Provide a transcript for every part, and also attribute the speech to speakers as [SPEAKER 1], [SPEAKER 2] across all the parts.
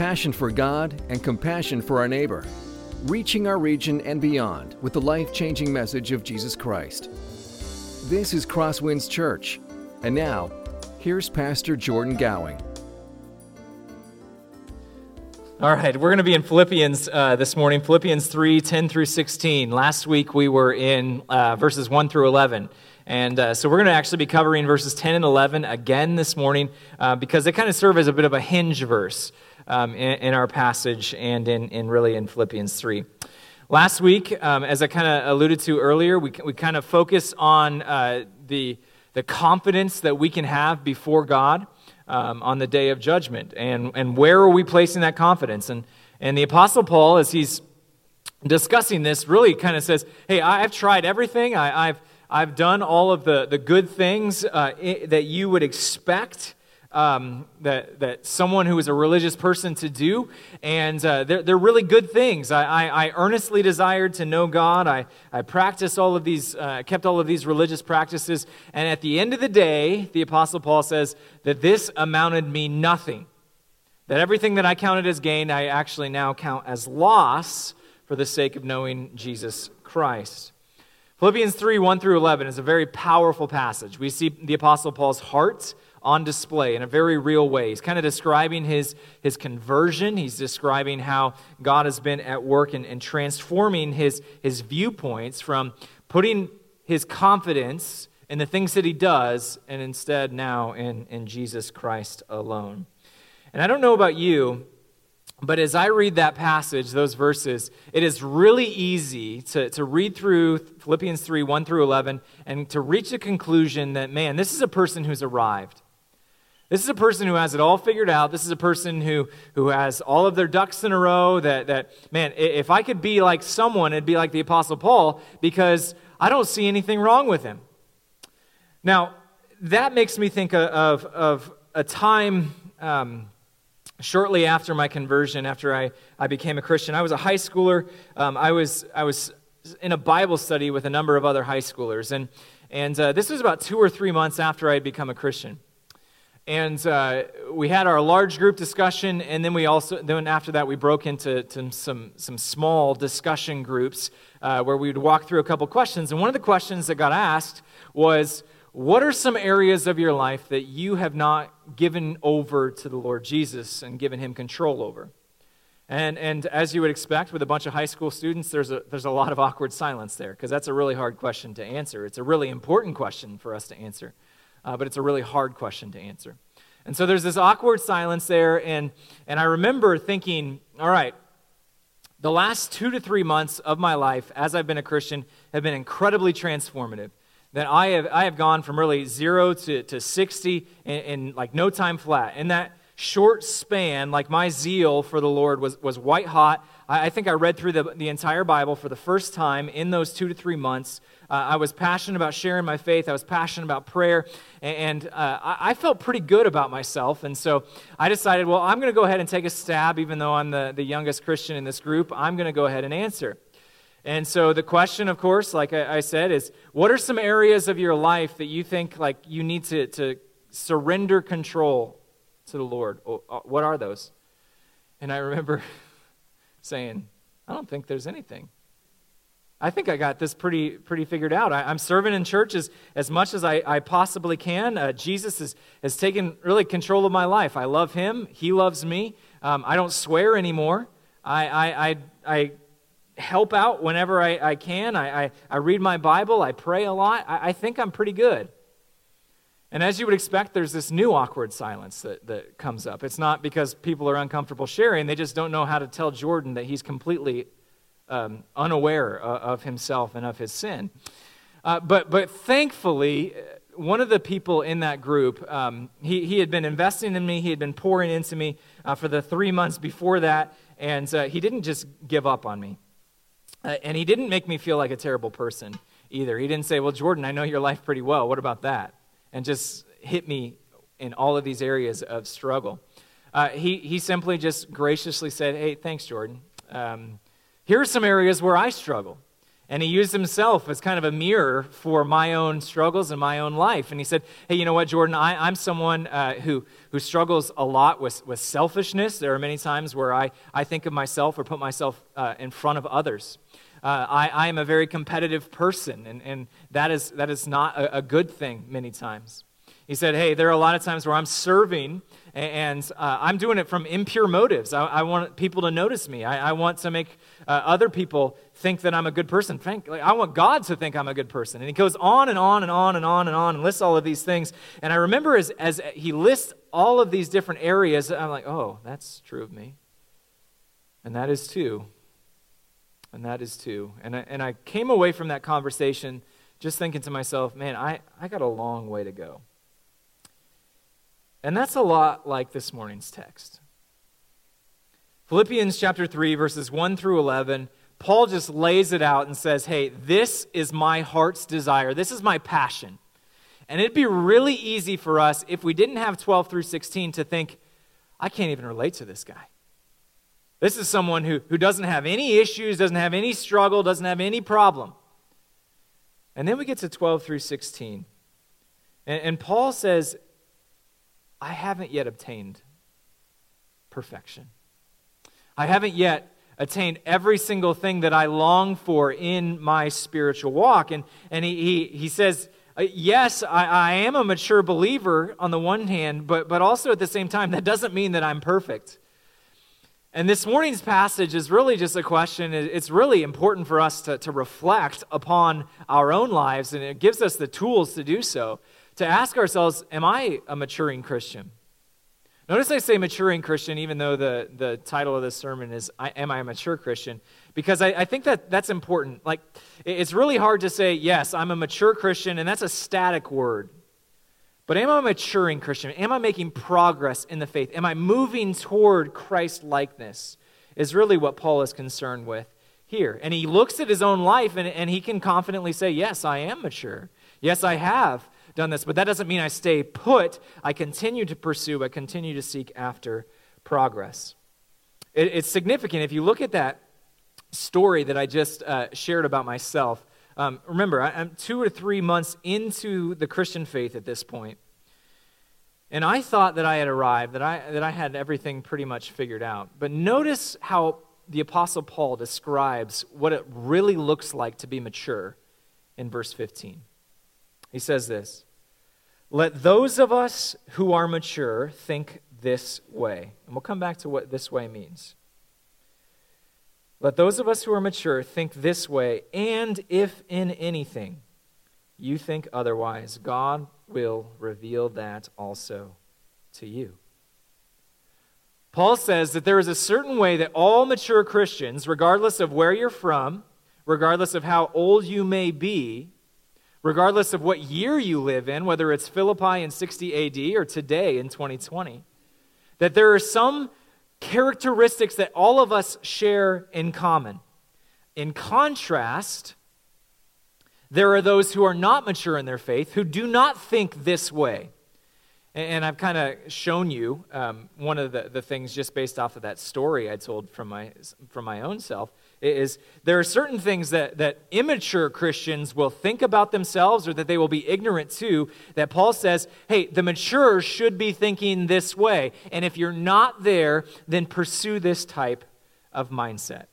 [SPEAKER 1] passion for God and compassion for our neighbor, reaching our region and beyond with the life changing message of Jesus Christ. This is Crosswinds Church, and now, here's Pastor Jordan Gowing.
[SPEAKER 2] All right, we're going to be in Philippians uh, this morning, Philippians 3 10 through 16. Last week we were in uh, verses 1 through 11. And uh, so we're going to actually be covering verses 10 and 11 again this morning uh, because they kind of serve as a bit of a hinge verse um, in, in, our passage and in, in really in Philippians 3. Last week, um, as I kind of alluded to earlier, we, we kind of focus on uh, the, the confidence that we can have before God um, on the day of judgment. And, and where are we placing that confidence? And, and the Apostle Paul, as he's discussing this, really kind of says, Hey, I've tried everything. I, have I've done all of the, the good things uh, that you would expect um, that, that someone who is a religious person to do. And uh, they're, they're really good things. I, I, I, earnestly desired to know God. I, I practiced all of these, uh, kept all of these religious practices. And at the end of the day, the Apostle Paul says that this amounted me nothing. That everything that I counted as gain, I actually now count as loss for the sake of knowing Jesus Christ. Philippians 3 1 through 11 is a very powerful passage. We see the Apostle Paul's heart on display in a very real way. He's kind of describing his, his conversion. He's describing how God has been at work and, and transforming his, his viewpoints from putting his confidence in the things that he does and instead now in, in Jesus Christ alone. And I don't know about you, but as I read that passage, those verses, it is really easy to, to read through Philippians 3 1 through 11 and to reach a conclusion that, man, this is a person who's arrived. This is a person who has it all figured out. This is a person who, who has all of their ducks in a row. That, that, man, if I could be like someone, it'd be like the Apostle Paul because I don't see anything wrong with him. Now, that makes me think of, of a time um, shortly after my conversion, after I, I became a Christian. I was a high schooler. Um, I, was, I was in a Bible study with a number of other high schoolers. And, and uh, this was about two or three months after I had become a Christian. And uh, we had our large group discussion, and then we also, then after that, we broke into some, some small discussion groups uh, where we would walk through a couple questions. And one of the questions that got asked was, What are some areas of your life that you have not given over to the Lord Jesus and given him control over? And, and as you would expect with a bunch of high school students, there's a, there's a lot of awkward silence there because that's a really hard question to answer. It's a really important question for us to answer uh, but it's a really hard question to answer. And so there's this awkward silence there, and, and I remember thinking, all right, the last two to three months of my life as I've been a Christian have been incredibly transformative. That I have, I have gone from really zero to, to 60 in, in like no time flat. In that short span, like my zeal for the Lord was, was white hot. I, I think I read through the, the entire Bible for the first time in those two to three months. Uh, I was passionate about sharing my faith. I was passionate about prayer. And, uh, I, I, felt pretty good about myself. And so I decided, well, I'm going to go ahead and take a stab, even though I'm the, the youngest Christian in this group. I'm going to go ahead and answer. And so the question, of course, like I, I said, is what are some areas of your life that you think like you need to, to surrender control to the Lord? Uh, what are those? And I remember saying, I don't think there's anything. I think I got this pretty, pretty figured out. I, am serving in church as, as much as I, I possibly can. Uh, Jesus has, has taken really control of my life. I love him, he loves me. Um, I don't swear anymore. I, I, I, I help out whenever I, I can. I, I, I, read my Bible, I pray a lot. I, I think I'm pretty good. And as you would expect, there's this new awkward silence that, that comes up. It's not because people are uncomfortable sharing, they just don't know how to tell Jordan that he's completely um, unaware of himself and of his sin. Uh, but, but thankfully, one of the people in that group, um, he, he had been investing in me, he had been pouring into me uh, for the three months before that, and uh, he didn't just give up on me. Uh, and he didn't make me feel like a terrible person either. He didn't say, Well, Jordan, I know your life pretty well. What about that? And just hit me in all of these areas of struggle. Uh, he, he simply just graciously said, Hey, thanks, Jordan. Um, here are some areas where I struggle. And he used himself as kind of a mirror for my own struggles and my own life. And he said, Hey, you know what, Jordan? I, am someone uh, who, who struggles a lot with, with selfishness. There are many times where I, I think of myself or put myself uh, in front of others. Uh, I, I am a very competitive person, and, and that, is, that is not a, a good thing many times. He said, Hey, there are a lot of times where I'm serving and uh, I'm doing it from impure motives. I, I want people to notice me. I, I want to make uh, other people think that I'm a good person. Frankly, I want God to think I'm a good person. And he goes on and on and on and on and on and lists all of these things. And I remember as, as he lists all of these different areas, I'm like, oh, that's true of me. And that is too. And that is too. And I, and I came away from that conversation just thinking to myself, man, I, I got a long way to go. And that's a lot like this morning's text. Philippians chapter 3, verses 1 through 11, Paul just lays it out and says, Hey, this is my heart's desire. This is my passion. And it'd be really easy for us if we didn't have 12 through 16 to think, I can't even relate to this guy. This is someone who, who doesn't have any issues, doesn't have any struggle, doesn't have any problem. And then we get to 12 through 16. And, and Paul says, I haven't yet obtained perfection. I haven't yet attained every single thing that I long for in my spiritual walk. And, and he, he, he says, uh, Yes, I, I am a mature believer on the one hand, but, but also at the same time, that doesn't mean that I'm perfect. And this morning's passage is really just a question. It's really important for us to, to reflect upon our own lives, and it gives us the tools to do so to ask ourselves Am I a maturing Christian? Notice I say maturing Christian, even though the, the title of this sermon is Am I a Mature Christian? Because I, I think that that's important. Like, it's really hard to say, Yes, I'm a mature Christian, and that's a static word. But am I a maturing Christian? Am I making progress in the faith? Am I moving toward Christ likeness? Is really what Paul is concerned with here. And he looks at his own life and, and he can confidently say, Yes, I am mature. Yes, I have done this. But that doesn't mean I stay put. I continue to pursue, I continue to seek after progress. It, it's significant. If you look at that story that I just uh, shared about myself, um, remember, I, I'm two or three months into the Christian faith at this point. And I thought that I had arrived, that I, that I had everything pretty much figured out. But notice how the Apostle Paul describes what it really looks like to be mature in verse 15. He says this Let those of us who are mature think this way. And we'll come back to what this way means. Let those of us who are mature think this way, and if in anything you think otherwise, God will reveal that also to you. Paul says that there is a certain way that all mature Christians, regardless of where you're from, regardless of how old you may be, regardless of what year you live in, whether it's Philippi in 60 AD or today in 2020, that there are some characteristics that all of us share in common. In contrast, there are those who are not mature in their faith who do not think this way. And I've kind of shown you um, one of the, the things just based off of that story I told from my, from my own self is there are certain things that, that immature Christians will think about themselves or that they will be ignorant to that Paul says, hey, the mature should be thinking this way. And if you're not there, then pursue this type of mindset.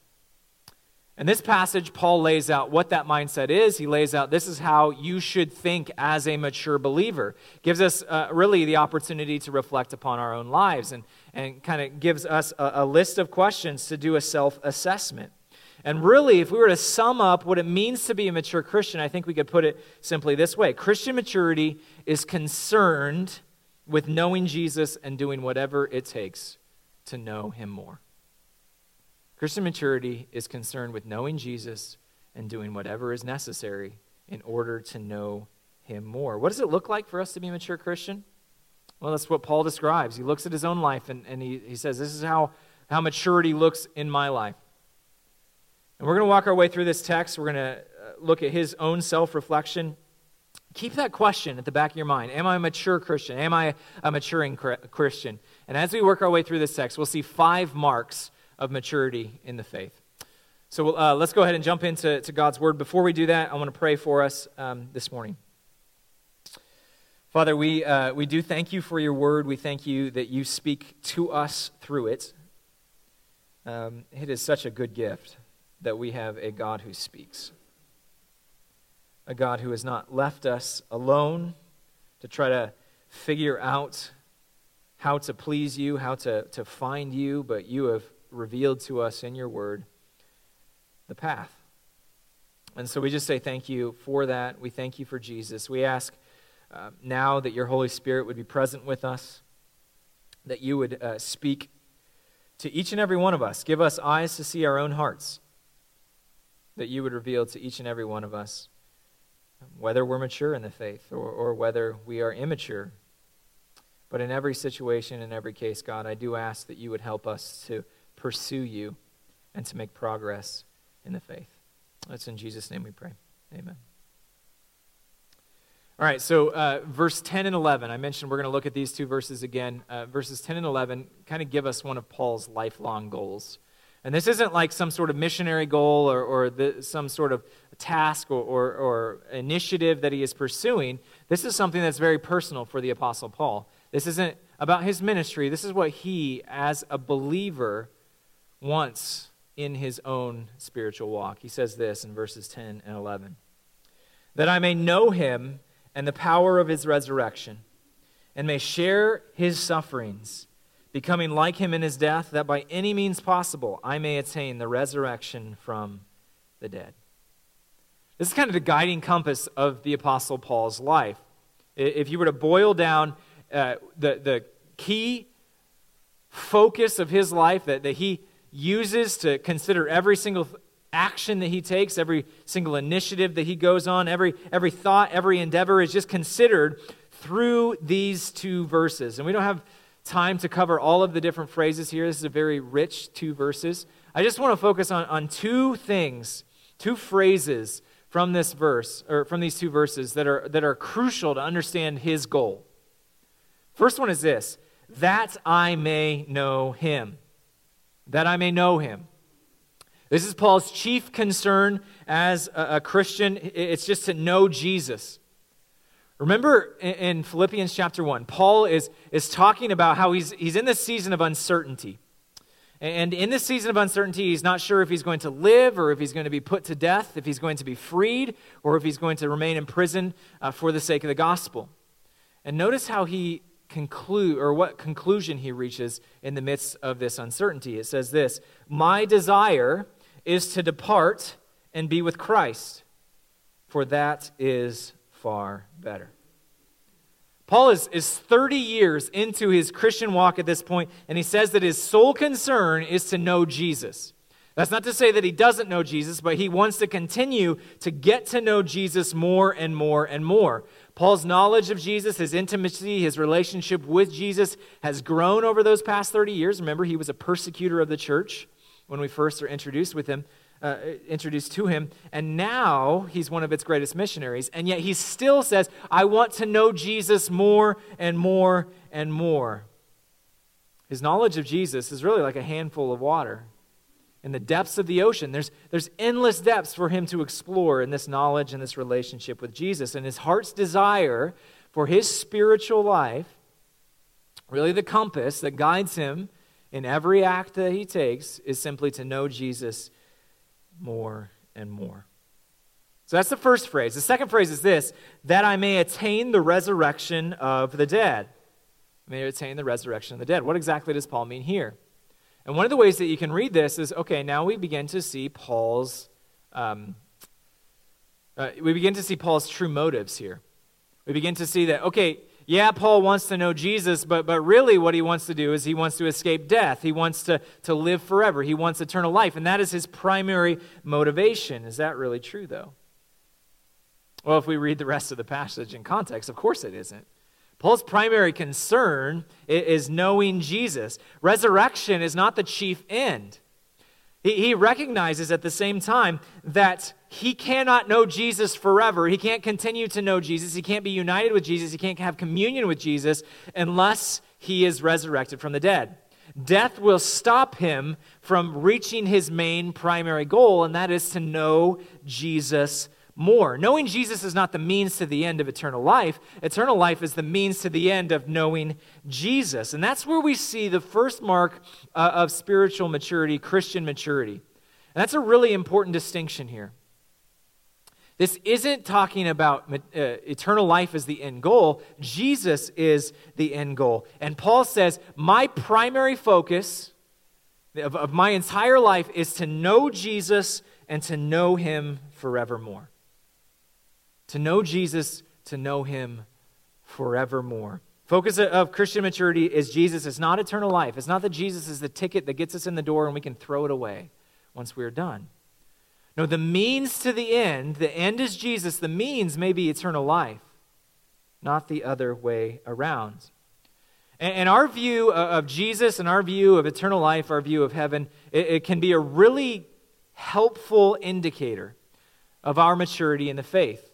[SPEAKER 2] In this passage, Paul lays out what that mindset is. He lays out this is how you should think as a mature believer. Gives us uh, really the opportunity to reflect upon our own lives and, and kind of gives us a, a list of questions to do a self assessment. And really, if we were to sum up what it means to be a mature Christian, I think we could put it simply this way Christian maturity is concerned with knowing Jesus and doing whatever it takes to know him more. Christian maturity is concerned with knowing Jesus and doing whatever is necessary in order to know him more. What does it look like for us to be a mature Christian? Well, that's what Paul describes. He looks at his own life and, and he, he says, This is how, how maturity looks in my life. And we're going to walk our way through this text. We're going to uh, look at his own self reflection. Keep that question at the back of your mind Am I a mature Christian? Am I a maturing Christian? And as we work our way through this text, we'll see five marks of maturity in the faith. So uh, let's go ahead and jump into to God's word. Before we do that, I want to pray for us um, this morning. Father, we, uh, we do thank you for your word. We thank you that you speak to us through it. Um, it is such a good gift that we have a God who speaks, a God who has not left us alone to try to figure out how to please you, how to, to find you, but you have revealed to us in your word the path. And so we just say thank you for that. We thank you for Jesus. We ask uh, now that your Holy Spirit would be present with us, that you would uh, speak to each and every one of us. Give us eyes to see our own hearts, that you would reveal to each and every one of us whether we're mature in the faith or, or whether we are immature. But in every situation, in every case, God, I do ask that you would help us to pursue you and to make progress in the faith. That's in Jesus' name we pray. Amen. All right, so uh, verse 10 and 11. I mentioned we're going to look at these two verses again. Uh, verses 10 and 11 kind of give us one of Paul's lifelong goals. And this isn't like some sort of missionary goal or, or the, some sort of task or, or, or initiative that he is pursuing. This is something that's very personal for the Apostle Paul. This isn't about his ministry. This is what he, as a believer, wants in his own spiritual walk. He says this in verses 10 and 11 that I may know him and the power of his resurrection, and may share his sufferings, becoming like him in his death, that by any means possible I may attain the resurrection from the dead. This is kind of the guiding compass of the Apostle Paul's life. If you were to boil down uh, the, the key focus of his life that, that he uses to consider every single action that he takes, every single initiative that he goes on, every, every thought, every endeavor is just considered through these two verses. And we don't have time to cover all of the different phrases here. This is a very rich two verses. I just want to focus on, on two things, two phrases from this verse, or from these two verses that are, that are crucial to understand his goal. First one is this that I may know him that I may know him. This is Paul's chief concern as a, a Christian. It's just to know Jesus. Remember in, Philippians chapter 1, Paul is, is talking about how he's, he's in this season of uncertainty. And in this season of uncertainty, he's not sure if he's going to live or if he's going to be put to death, if he's going to be freed, or if he's going to remain in prison uh, for the sake of the gospel. And notice how he conclude or what conclusion he reaches in the midst of this uncertainty. It says this My desire is to depart and be with Christ, for that is far better. Paul is, is 30 years into his Christian walk at this point, and he says that his sole concern is to know Jesus. That's not to say that he doesn't know Jesus, but he wants to continue to get to know Jesus more and more and more. Paul's knowledge of Jesus, his intimacy, his relationship with Jesus has grown over those past 30 years. Remember, he was a persecutor of the church when we first are introduced with him, uh, introduced to him, and now he's one of its greatest missionaries. And yet he still says, "I want to know Jesus more and more and more." His knowledge of Jesus is really like a handful of water in the depths of the ocean. There's, there's endless depths for him to explore in this knowledge and this relationship with Jesus. And his heart's desire for his spiritual life, really the compass that guides him in every act that he takes, is simply to know Jesus more and more. So that's the first phrase. The second phrase is this that I may attain the resurrection of the dead. I may attain the resurrection of the dead. What exactly does Paul mean here? And one of the ways that you can read this is okay, now we begin to see Paul's. Um, uh, we begin to see Paul's true motives here. We begin to see that, okay, yeah, Paul wants to know Jesus, but, but really what he wants to do is he wants to escape death. He wants to, to live forever. He wants eternal life. And that is his primary motivation. Is that really true, though? Well, if we read the rest of the passage in context, of course it isn't. Paul's primary concern is knowing Jesus. Resurrection is not the chief end. He recognizes at the same time that he cannot know Jesus forever. He can't continue to know Jesus. He can't be united with Jesus. He can't have communion with Jesus unless he is resurrected from the dead. death will stop him from reaching his main primary goal, and that is to know Jesus more. Knowing Jesus is not the means to the end of eternal life. Eternal life is the means to the end of knowing Jesus. And that's where we see the first mark uh, of spiritual maturity, Christian maturity. And that's a really important distinction here. This isn't talking about uh, eternal life as the end goal. Jesus is the end goal. And Paul says, My primary focus of, of my entire life is to know Jesus and to know him forevermore. To know Jesus, to know him forevermore. Focus of Christian maturity is Jesus. It's not eternal life. It's not that Jesus is the ticket that gets us in the door and we can throw it away once we're done. No, the means to the end, the end is Jesus, the means may be eternal life, not the other way around. And, our view of Jesus and our view of eternal life, our view of heaven, it, can be a really helpful indicator of our maturity in the faith.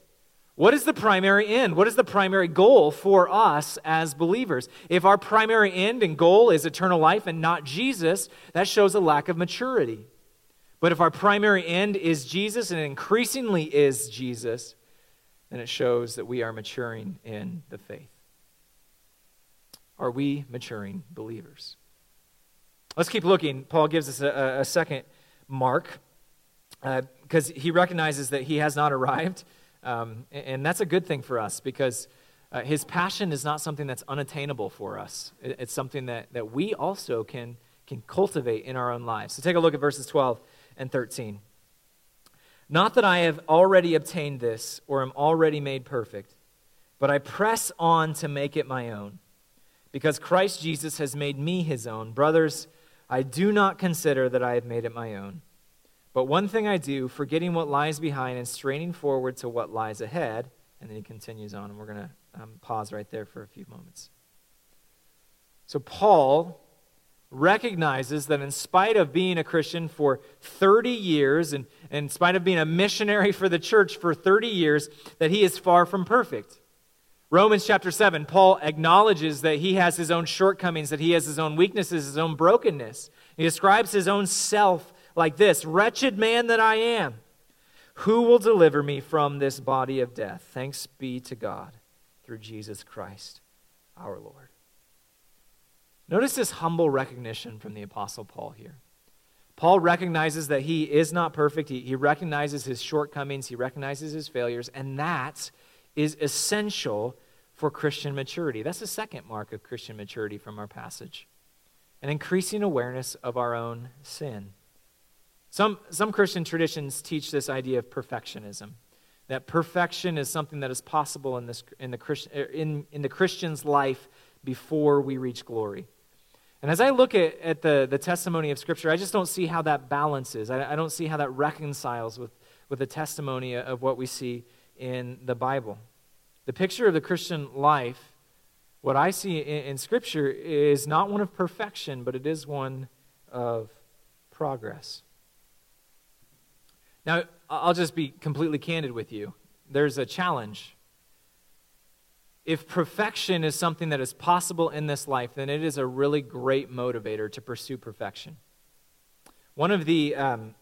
[SPEAKER 2] What is the primary end? What is the primary goal for us as believers? If our primary end and goal is eternal life and not Jesus, that shows a lack of maturity. But if our primary end is Jesus and increasingly is Jesus, then it shows that we are maturing in the faith. Are we maturing believers? Let's keep looking. Paul gives us a, a second mark because uh, he recognizes that he has not arrived. Um, and that's a good thing for us because uh, his passion is not something that's unattainable for us. It's something that, that we also can, can cultivate in our own lives. So take a look at verses 12 and 13. Not that I have already obtained this or am already made perfect, but I press on to make it my own, because Christ Jesus has made me his own. Brothers, I do not consider that I have made it my own. But one thing I do, forgetting what lies behind and straining forward to what lies ahead. And then he continues on, and we're going to um, pause right there for a few moments. So, Paul recognizes that in spite of being a Christian for 30 years and, in spite of being a missionary for the church for 30 years, that he is far from perfect. Romans chapter 7, Paul acknowledges that he has his own shortcomings, that he has his own weaknesses, his own brokenness. He describes his own self like this Wretched man that I am, who will deliver me from this body of death? Thanks be to God through Jesus Christ our Lord. Notice this humble recognition from the Apostle Paul here. Paul recognizes that he is not perfect. He, he recognizes his shortcomings, he recognizes his failures, and that is essential for Christian maturity. That's the second mark of Christian maturity from our passage an increasing awareness of our own sin. Some, some Christian traditions teach this idea of perfectionism, that perfection is something that is possible in, this, in, the, er, in, in the Christian's life before we reach glory. And as I look at, at the, the testimony of Scripture, I just don't see how that balances. I, I don't see how that reconciles with, with the testimony of what we see in the Bible. The picture of the Christian life, what I see in, in Scripture, is not one of perfection, but it is one of progress. Now, I'll just be completely candid with you. There's a challenge if perfection is something that is possible in this life, then it is a really great motivator to pursue perfection. One of the, um,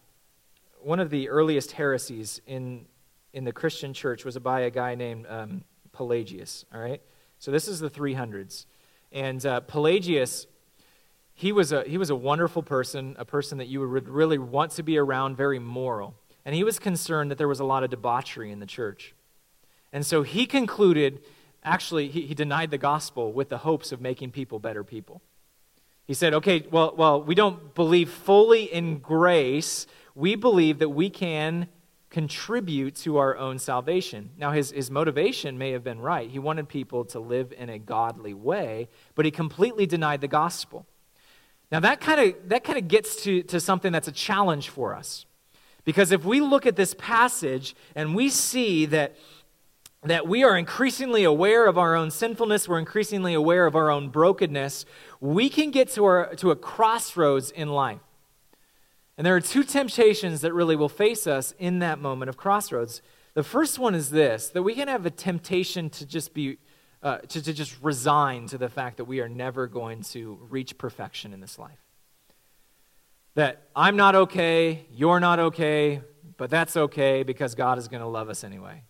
[SPEAKER 2] one of the earliest heresies in, in the Christian church was by a guy named um, Pelagius, all right? So this is the 300s. And uh, Pelagius, he was, a, he was a wonderful person, a person that you would really want to be around, very moral. And he was concerned that there was a lot of debauchery in the church. And so he concluded actually, he, he denied the gospel with the hopes of making people better people. He said, okay, well, well, we don't believe fully in grace. We believe that we can contribute to our own salvation. Now, his, his motivation may have been right. He wanted people to live in a godly way, but he completely denied the gospel. Now, that kind of that kind of gets to, to something that's a challenge for us. Because if we look at this passage and we see that that we are increasingly aware of our own sinfulness, we're increasingly aware of our own brokenness, we can get to, our, to a crossroads in life. And there are two temptations that really will face us in that moment of crossroads. The first one is this that we can have a temptation to just be uh, to, to just resign to the fact that we are never going to reach perfection in this life. That I'm not okay, you're not okay, but that's okay because God is going to love us anyway.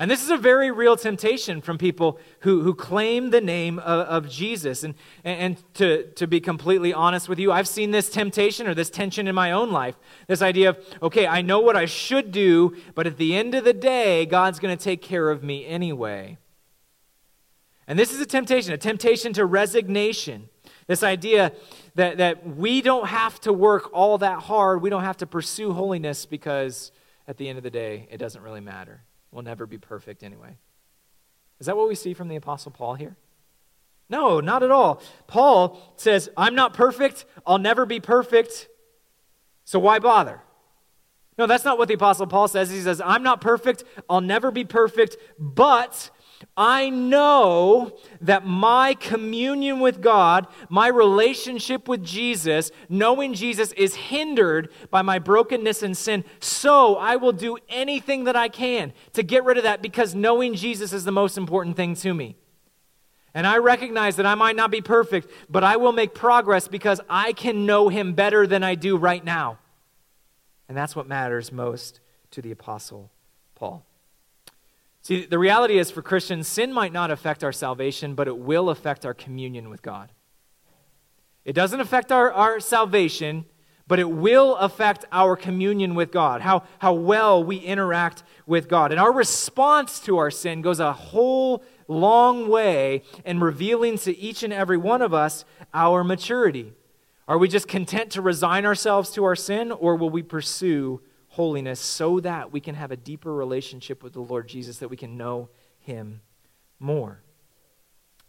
[SPEAKER 2] And this is a very real temptation from people who, who claim the name of, of Jesus. And, and to, to be completely honest with you, I've seen this temptation or this tension in my own life. This idea of, okay, I know what I should do, but at the end of the day, God's going to take care of me anyway. And this is a temptation, a temptation to resignation. This idea that, that we don't have to work all that hard, we don't have to pursue holiness because at the end of the day, it doesn't really matter. We'll never be perfect anyway. Is that what we see from the Apostle Paul here? No, not at all. Paul says, I'm not perfect. I'll never be perfect. So why bother? No, that's not what the Apostle Paul says. He says, I'm not perfect. I'll never be perfect, but I know that my communion with God, my relationship with Jesus, knowing Jesus is hindered by my brokenness and sin. So I will do anything that I can to get rid of that because knowing Jesus is the most important thing to me. And I recognize that I might not be perfect, but I will make progress because I can know him better than I do right now. And that's what matters most to the Apostle Paul. See, the reality is for Christians, sin might not affect our salvation, but it will affect our communion with God. It doesn't affect our, our salvation, but it will affect our communion with God, how, how well we interact with God. And our response to our sin goes a whole long way in revealing to each and every one of us our maturity. Are we just content to resign ourselves to our sin, or will we pursue holiness so that we can have a deeper relationship with the Lord Jesus, that we can know him more.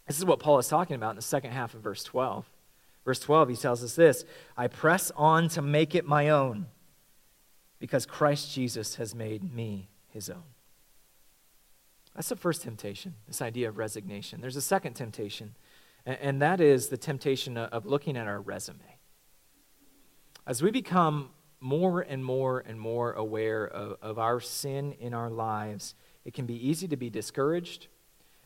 [SPEAKER 2] This is what Paul is talking about in the second half of verse 12. Verse 12, he tells us this I press on to make it my own because Christ Jesus has made me his own. That's the first temptation, this idea of resignation. There's a second temptation, and that is the temptation of looking at our resume. As we become more and more and more aware of, of our sin in our lives, it can be easy to be discouraged.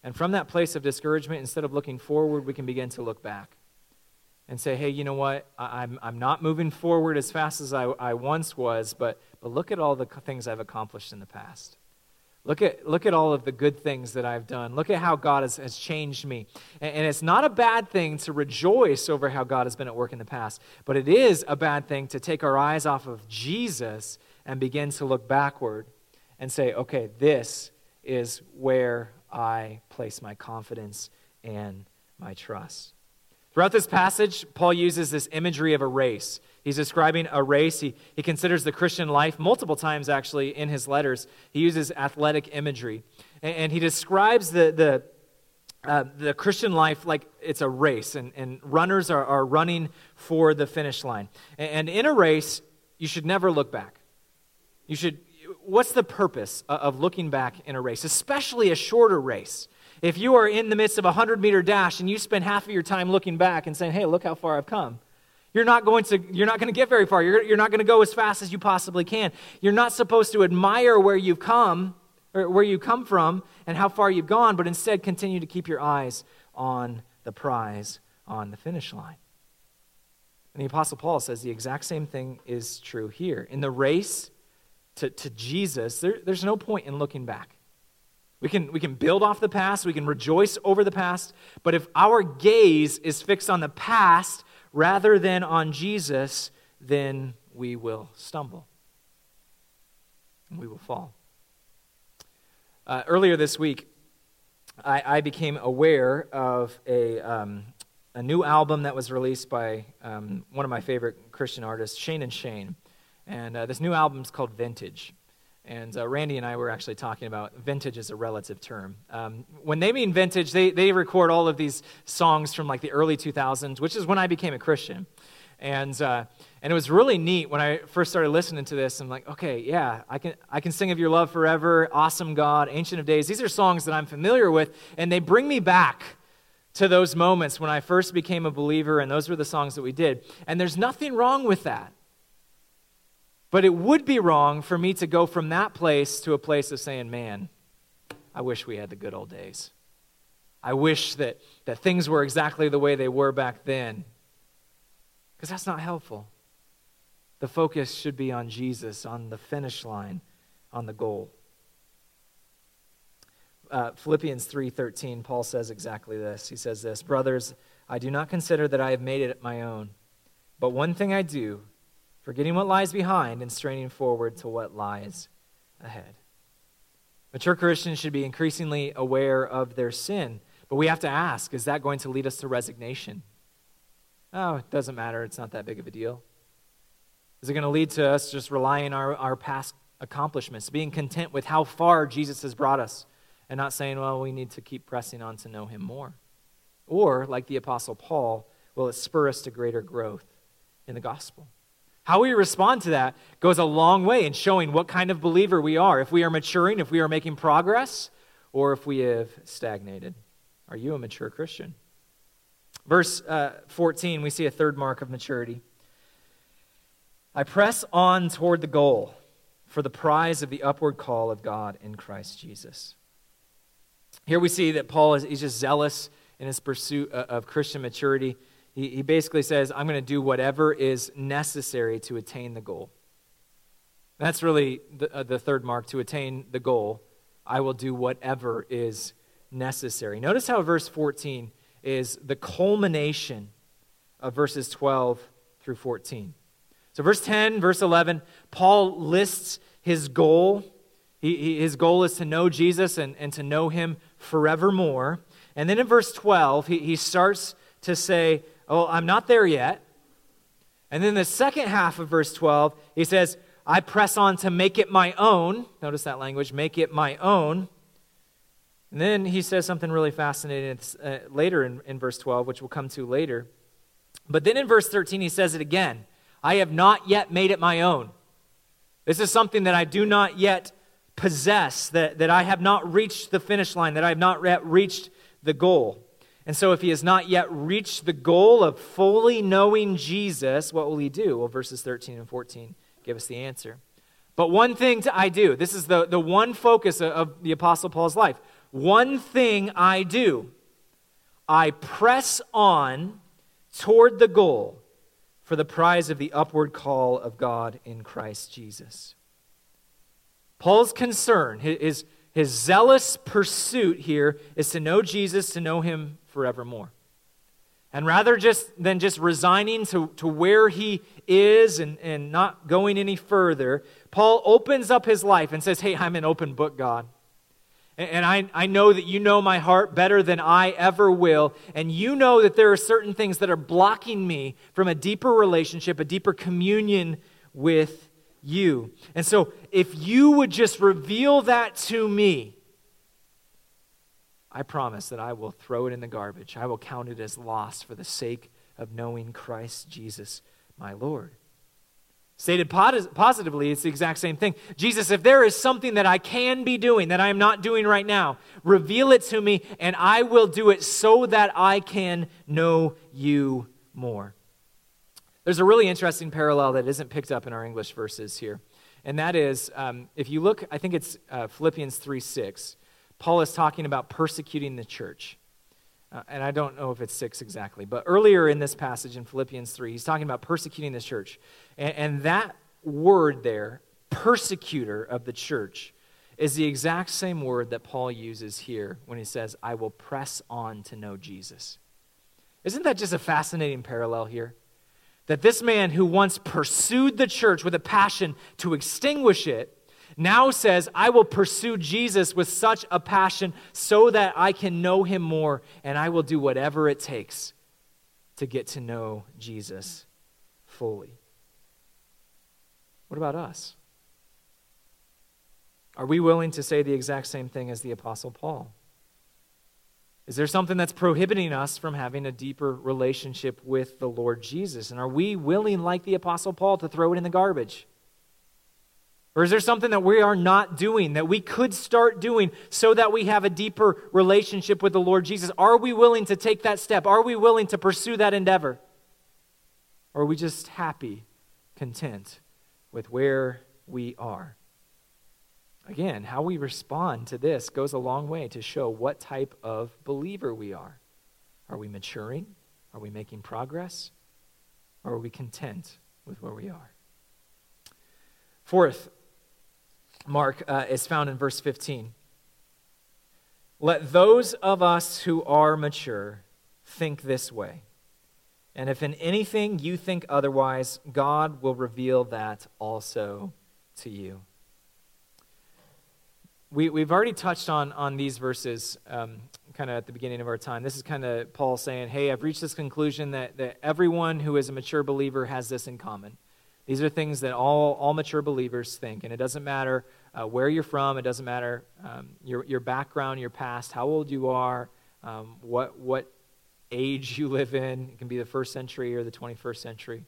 [SPEAKER 2] And from that place of discouragement, instead of looking forward, we can begin to look back and say, hey, you know what? I'm, I'm not moving forward as fast as I, I once was, but, but look at all the things I've accomplished in the past. Look at, look at all of the good things that I've done. Look at how God has, has changed me. And, and, it's not a bad thing to rejoice over how God has been at work in the past, but it is a bad thing to take our eyes off of Jesus and begin to look backward and say, okay, this is where I place my confidence and my trust. Throughout this passage, Paul uses this imagery of a race. He's describing a race. He, he considers the Christian life multiple times, actually, in his letters. He uses athletic imagery. And, and he describes the, the, uh, the Christian life like it's a race, and, and runners are, are running for the finish line. And, and in a race, you should never look back. You should, what's the purpose of looking back in a race, especially a shorter race? If you are in the midst of a 100 meter dash and you spend half of your time looking back and saying, hey, look how far I've come, you're not going to, you're not going to get very far. You're, you're not going to go as fast as you possibly can. You're not supposed to admire where you've come or where you come from and how far you've gone, but instead continue to keep your eyes on the prize, on the finish line. And the Apostle Paul says the exact same thing is true here. In the race to, to Jesus, there, there's no point in looking back. We can, we can build off the past, we can rejoice over the past, but if our gaze is fixed on the past rather than on Jesus, then we will stumble and we will fall. Uh, earlier this week, I, I, became aware of a, um, a new album that was released by um, one of my favorite Christian artists, Shane and Shane. And uh, this new album is called Vintage. And uh, Randy and I were actually talking about vintage as a relative term. Um, when they mean vintage, they, they record all of these songs from like the early 2000s, which is when I became a Christian. And, uh, and it was really neat when I first started listening to this. I'm like, okay, yeah, I can, I can sing of your love forever, awesome God, ancient of days. These are songs that I'm familiar with, and they bring me back to those moments when I first became a believer, and those were the songs that we did. And there's nothing wrong with that. But it would be wrong for me to go from that place to a place of saying, man, I wish we had the good old days. I wish that, that things were exactly the way they were back then. Because that's not helpful. The focus should be on Jesus, on the finish line, on the goal. Uh, Philippians 3:13, Paul says exactly this. He says this, "Brothers, I do not consider that I have made it my own, but one thing I do, forgetting what lies behind and straining forward to what lies ahead." Mature Christians should be increasingly aware of their sin, but we have to ask, is that going to lead us to resignation? Oh, it doesn't matter. It's not that big of a deal. Is it going to lead to us just relying on our, our past accomplishments, being content with how far Jesus has brought us, and not saying, well, we need to keep pressing on to know him more? Or, like the Apostle Paul, will it spur us to greater growth in the gospel? How we respond to that goes a long way in showing what kind of believer we are. If we are maturing, if we are making progress, or if we have stagnated. Are you a mature Christian? Verse uh, 14, we see a third mark of maturity. I press on toward the goal for the prize of the upward call of God in Christ Jesus. Here we see that Paul is he's just zealous in his pursuit of Christian maturity. He, he basically says, I'm going to do whatever is necessary to attain the goal. That's really the, uh, the third mark to attain the goal. I will do whatever is necessary. Notice how verse 14 is the culmination of verses 12 through 14. So, verse 10, verse 11, Paul lists his goal. He, he, his goal is to know Jesus and, and to know him forevermore. And then in verse 12, he, he starts to say, Oh, I'm not there yet. And then the second half of verse 12, he says, I press on to make it my own. Notice that language, make it my own. And then he says something really fascinating uh, later in, in verse 12, which we'll come to later. But then in verse 13, he says it again I have not yet made it my own. This is something that I do not yet possess, that, that I have not reached the finish line, that I have not yet reached the goal. And so, if he has not yet reached the goal of fully knowing Jesus, what will he do? Well, verses 13 and 14 give us the answer. But one thing to, I do, this is the, the one focus of, of the Apostle Paul's life. One thing I do, I press on toward the goal for the prize of the upward call of God in Christ Jesus. Paul's concern, his, his zealous pursuit here, is to know Jesus, to know him forevermore. And rather just than just resigning to, to where he is and, and not going any further, Paul opens up his life and says, Hey, I'm an open book, God. And I, I know that you know my heart better than I ever will. And you know that there are certain things that are blocking me from a deeper relationship, a deeper communion with you. And so, if you would just reveal that to me, I promise that I will throw it in the garbage. I will count it as loss for the sake of knowing Christ Jesus, my Lord. Stated positively, it's the exact same thing. Jesus, if there is something that I can be doing that I am not doing right now, reveal it to me, and I will do it so that I can know you more. There's a really interesting parallel that isn't picked up in our English verses here. And that is, um, if you look, I think it's uh, Philippians 3 6, Paul is talking about persecuting the church. Uh, and I don't know if it's 6 exactly, but earlier in this passage in Philippians 3, he's talking about persecuting the church. And, and that word there, persecutor of the church, is the exact same word that Paul uses here when he says, I will press on to know Jesus. Isn't that just a fascinating parallel here? That this man who once pursued the church with a passion to extinguish it now says, I will pursue Jesus with such a passion so that I can know him more, and I will do whatever it takes to get to know Jesus fully. What about us? Are we willing to say the exact same thing as the Apostle Paul? Is there something that's prohibiting us from having a deeper relationship with the Lord Jesus? And are we willing, like the Apostle Paul, to throw it in the garbage? Or is there something that we are not doing that we could start doing so that we have a deeper relationship with the Lord Jesus? Are we willing to take that step? Are we willing to pursue that endeavor? Or are we just happy, content with where we are. Again, how we respond to this goes a long way to show what type of believer we are. Are we maturing? Are we making progress? Or are we content with where we are? Fourth, mark uh, is found in verse 15. Let those of us who are mature think this way. And if in anything you think otherwise, God will reveal that also to you. We, we've already touched on, on these verses um, kind of at the beginning of our time. This is kind of Paul saying, Hey, I've reached this conclusion that, that everyone who is a mature believer has this in common. These are things that all, all mature believers think. And it doesn't matter uh, where you're from, it doesn't matter um, your, your background, your past, how old you are, um, what, what age you live in. It can be the first century or the 21st century.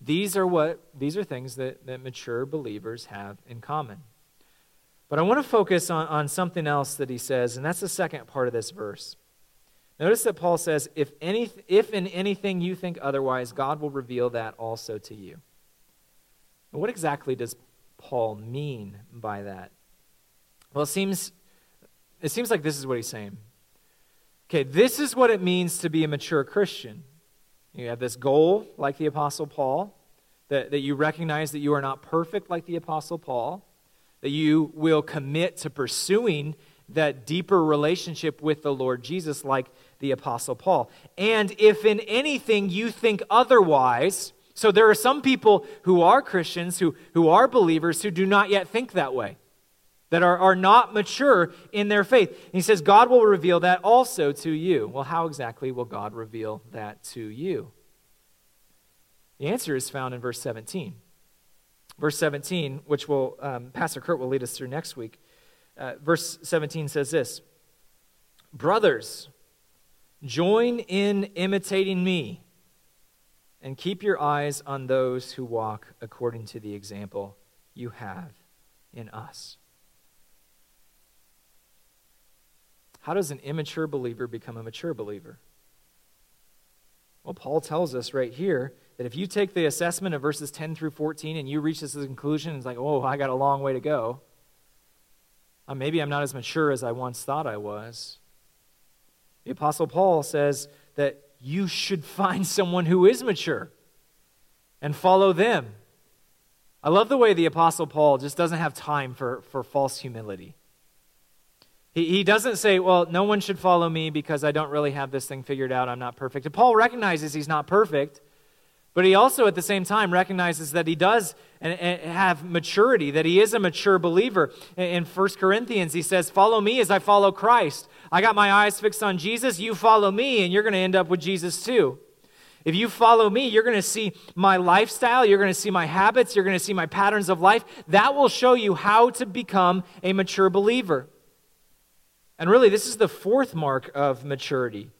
[SPEAKER 2] These are what these are things that, that mature believers have in common. But I want to focus on, on something else that he says, and that's the second part of this verse. Notice that Paul says, if, any, if in anything you think otherwise, God will reveal that also to you. What exactly does Paul mean by that? Well, it seems, it seems like this is what he's saying. Okay, this is what it means to be a mature Christian. You have this goal, like the Apostle Paul, that, that you recognize that you are not perfect, like the Apostle Paul that you will commit to pursuing that deeper relationship with the Lord Jesus, like the Apostle Paul. And if in anything you think otherwise, so there are some people who are Christians, who, who are believers, who do not yet think that way, that are, are not mature in their faith. And he says, God will reveal that also to you. Well, how exactly will God reveal that to you? The answer is found in verse 17. Verse 17, which will um, Pastor Kurt will lead us through next week. Uh, verse 17 says this Brothers, join in imitating me and keep your eyes on those who walk according to the example you have in us. How does an immature believer become a mature believer? Well, Paul tells us right here that if you take the assessment of verses 10 through 14 and you reach this conclusion, it's like, oh, I got a long way to go. Uh, maybe I'm not as mature as I once thought I was. The Apostle Paul says that you should find someone who is mature and follow them. I love the way the Apostle Paul just doesn't have time for, for false humility. He, he doesn't say, well, no one should follow me because I don't really have this thing figured out. I'm not perfect. And Paul recognizes he's not perfect. But he also, at the same time, recognizes that he does have maturity, that he is a mature believer. In 1 Corinthians, he says, Follow me as I follow Christ. I got my eyes fixed on Jesus. You follow me, and you're going to end up with Jesus too. If you follow me, you're going to see my lifestyle, you're going to see my habits, you're going to see my patterns of life. That will show you how to become a mature believer. And really, this is the fourth mark of maturity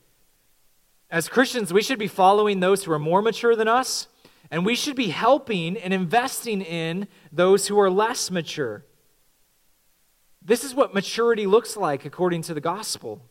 [SPEAKER 2] as Christians, we should be following those who are more mature than us, and we should be helping and investing in those who are less mature. This is what maturity looks like according to the gospel.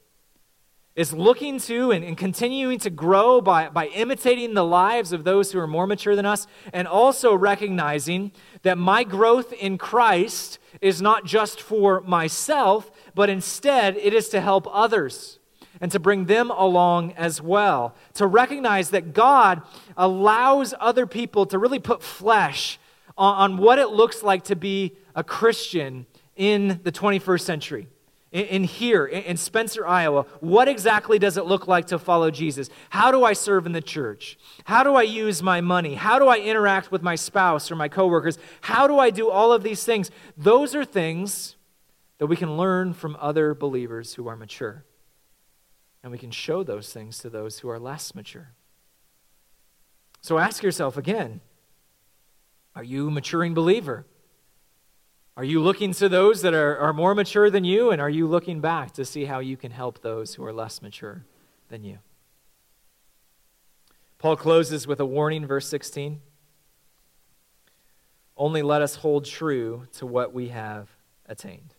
[SPEAKER 2] Is looking to and, and continuing to grow by, by imitating the lives of those who are more mature than us, and also recognizing that my growth in Christ is not just for myself, but instead it is to help others and to bring them along as well. To recognize that God allows other people to really put flesh on, on what it looks like to be a Christian in the 21st century. In, here, in Spencer, Iowa, what exactly does it look like to follow Jesus? How do I serve in the church? How do I use my money? How do I interact with my spouse or my coworkers? How do I do all of these things? Those are things that we can learn from other believers who are mature. And we can show those things to those who are less mature. So ask yourself again are you a maturing believer? Are you looking to those that are, are more mature than you? And are you looking back to see how you can help those who are less mature than you? Paul closes with a warning, verse 16. Only let us hold true to what we have attained.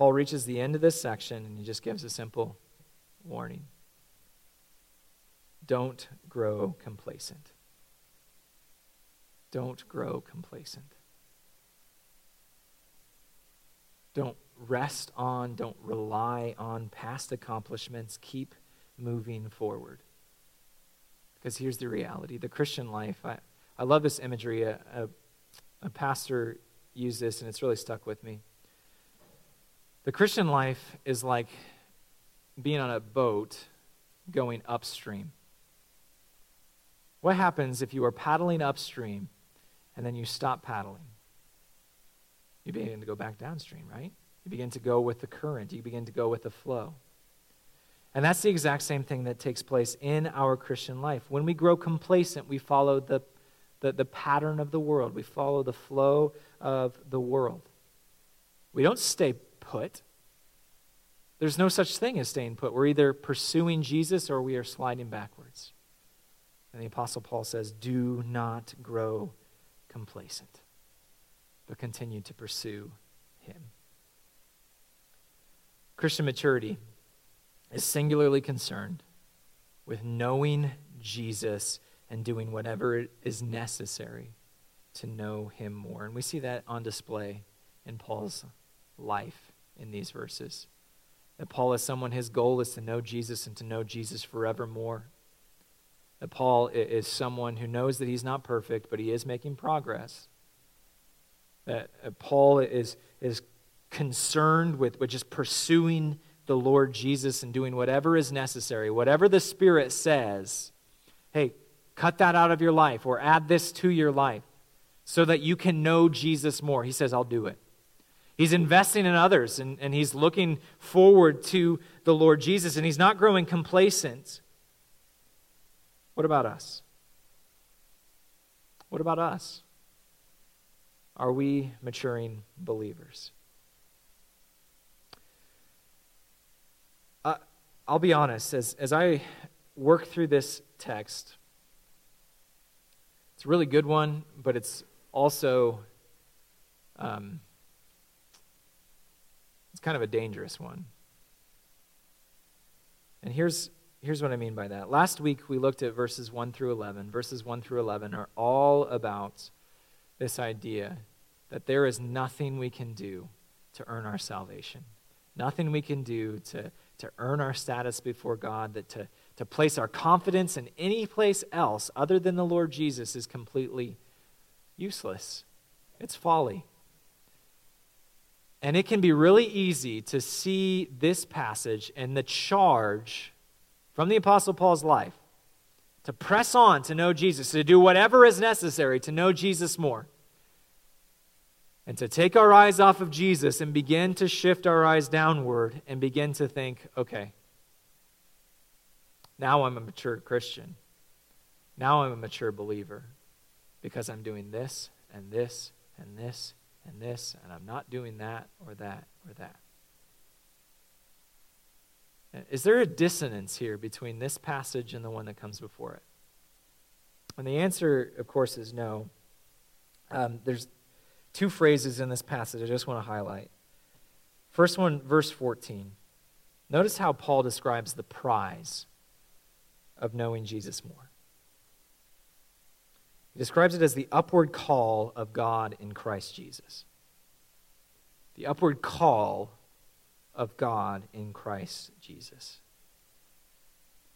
[SPEAKER 2] Paul reaches the end of this section and he just gives a simple warning don't grow complacent. Don't grow complacent. Don't rest on, don't rely on past accomplishments. Keep moving forward. Because here's the reality the Christian life, I, I love this imagery. A, a, a pastor used this, and it's really stuck with me. The Christian life is like being on a boat going upstream. What happens if you are paddling upstream and then you stop paddling? You begin to go back downstream, right? You begin to go with the current, you begin to go with the flow. And that's the exact same thing that takes place in our Christian life. When we grow complacent, we follow the, the, the, pattern of the world, we follow the flow of the world. We don't stay put. There's no such thing as staying put. We're either pursuing Jesus or we are sliding backwards. And the Apostle Paul says, Do not grow complacent, but continue to pursue Him. Christian maturity is singularly concerned with knowing Jesus and doing whatever is necessary to know Him more. And we see that on display in Paul's life in these verses. That Paul is someone, his goal is to know Jesus and to know Jesus forevermore. That Paul is someone who knows that he's not perfect, but he is making progress. That Paul is, is concerned with, with just pursuing the Lord Jesus and doing whatever is necessary, whatever the Spirit says. Hey, cut that out of your life or add this to your life so that you can know Jesus more. He says, I'll do it. He's investing in others and, and he's looking forward to the Lord Jesus and he's not growing complacent. What about us? What about us? Are we maturing believers? Uh, I'll be honest, as, as I work through this text, it's a really good one, but it's also um, it's kind of a dangerous one. And here's, here's what I mean by that. Last week we looked at verses 1 through 11. Verses 1 through 11 are all about this idea that there is nothing we can do to earn our salvation, nothing we can do to, to earn our status before God, that to, to place our confidence in any place else other than the Lord Jesus is completely useless. It's folly. And it can be really easy to see this passage and the charge from the Apostle Paul's life to press on to know Jesus, to do whatever is necessary to know Jesus more. And to take our eyes off of Jesus and begin to shift our eyes downward and begin to think, okay, now I'm a mature Christian. Now I'm a mature believer because I'm doing this and this and this and this, and I'm not doing that or that or that. Is there a dissonance here between this passage and the one that comes before it? And the answer, of course, is no. Um, there's two phrases in this passage I just want to highlight. First one, verse 14. Notice how Paul describes the prize of knowing Jesus more. Describes it as the upward call of God in Christ Jesus. The upward call of God in Christ Jesus.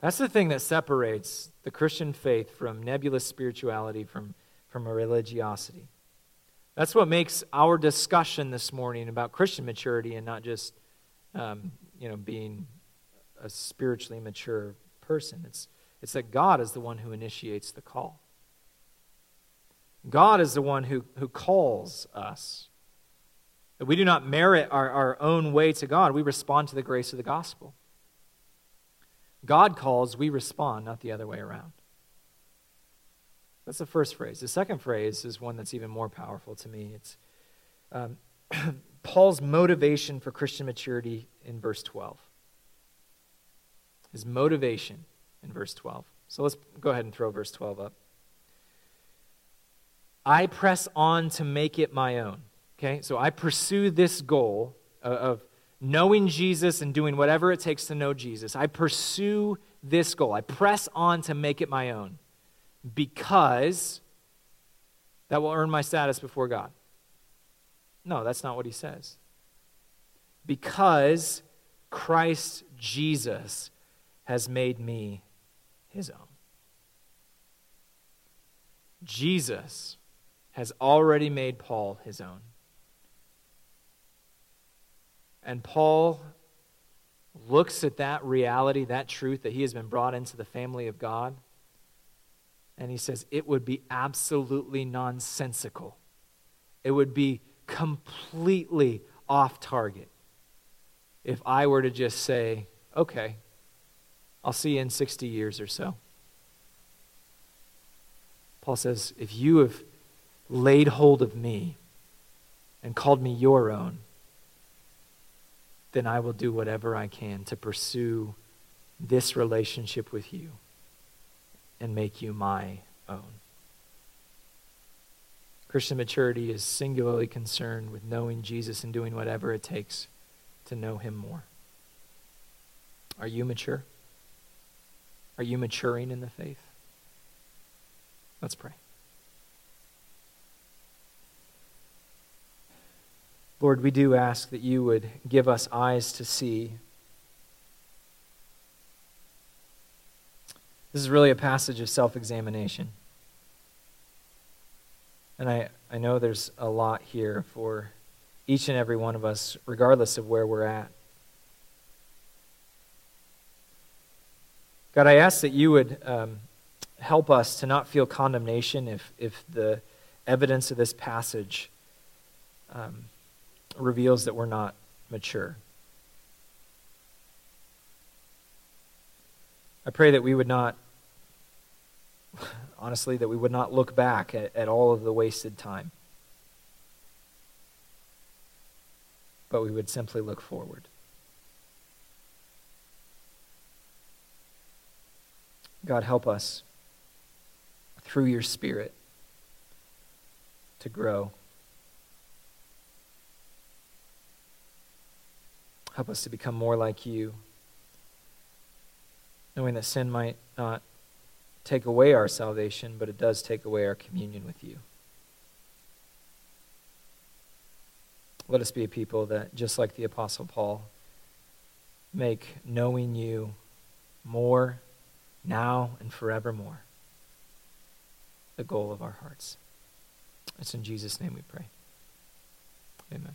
[SPEAKER 2] That's the thing that separates the Christian faith from nebulous spirituality, from, from religiosity. That's what makes our discussion this morning about Christian maturity and not just, um, you know, being a spiritually mature person. It's, it's that God is the one who initiates the call. God is the one who, who calls us. We do not merit our, our own way to God, we respond to the grace of the gospel. God calls, we respond, not the other way around. That's the first phrase. The second phrase is one that's even more powerful to me. It's um, Paul's motivation for Christian maturity in verse 12. His motivation in verse 12. So let's go ahead and throw verse 12 up. I press on to make it my own. Okay, so I pursue this goal of knowing Jesus and doing whatever it takes to know Jesus. I pursue this goal. I press on to make it my own because that will earn my status before God. No, that's not what he says. because Christ Jesus has made me his own. Jesus has already made Paul his own. And Paul looks at that reality, that truth that he has been brought into the family of God, and he says it would be absolutely nonsensical. It would be completely off target if I were to just say, okay, I'll see you in 60 years or so. Paul says, if you have laid hold of me and called me your own, then I will do whatever I can to pursue this relationship with you and make you my own. Christian maturity is singularly concerned with knowing Jesus and doing whatever it takes to know him more. Are you mature? Are you maturing in the faith? Let's pray. Lord, we do ask that you would give us eyes to see. This is really a passage of self examination. And I, I know there's a lot here for each and every one of us, regardless of where we're at. God, I ask that you would um, help us to not feel condemnation if, if the evidence of this passage um, reveals that we're not mature. I pray that we would not, honestly, that we would not look back at, at all of the wasted time, but we would simply look forward. God, help us through your Spirit to grow. Help us to become more like you, knowing that sin might not take away our salvation, but it does take away our communion with you. Let us be a people that, just like the Apostle Paul, make knowing you more now and forevermore the goal of our hearts. It's in Jesus' name we pray. Amen.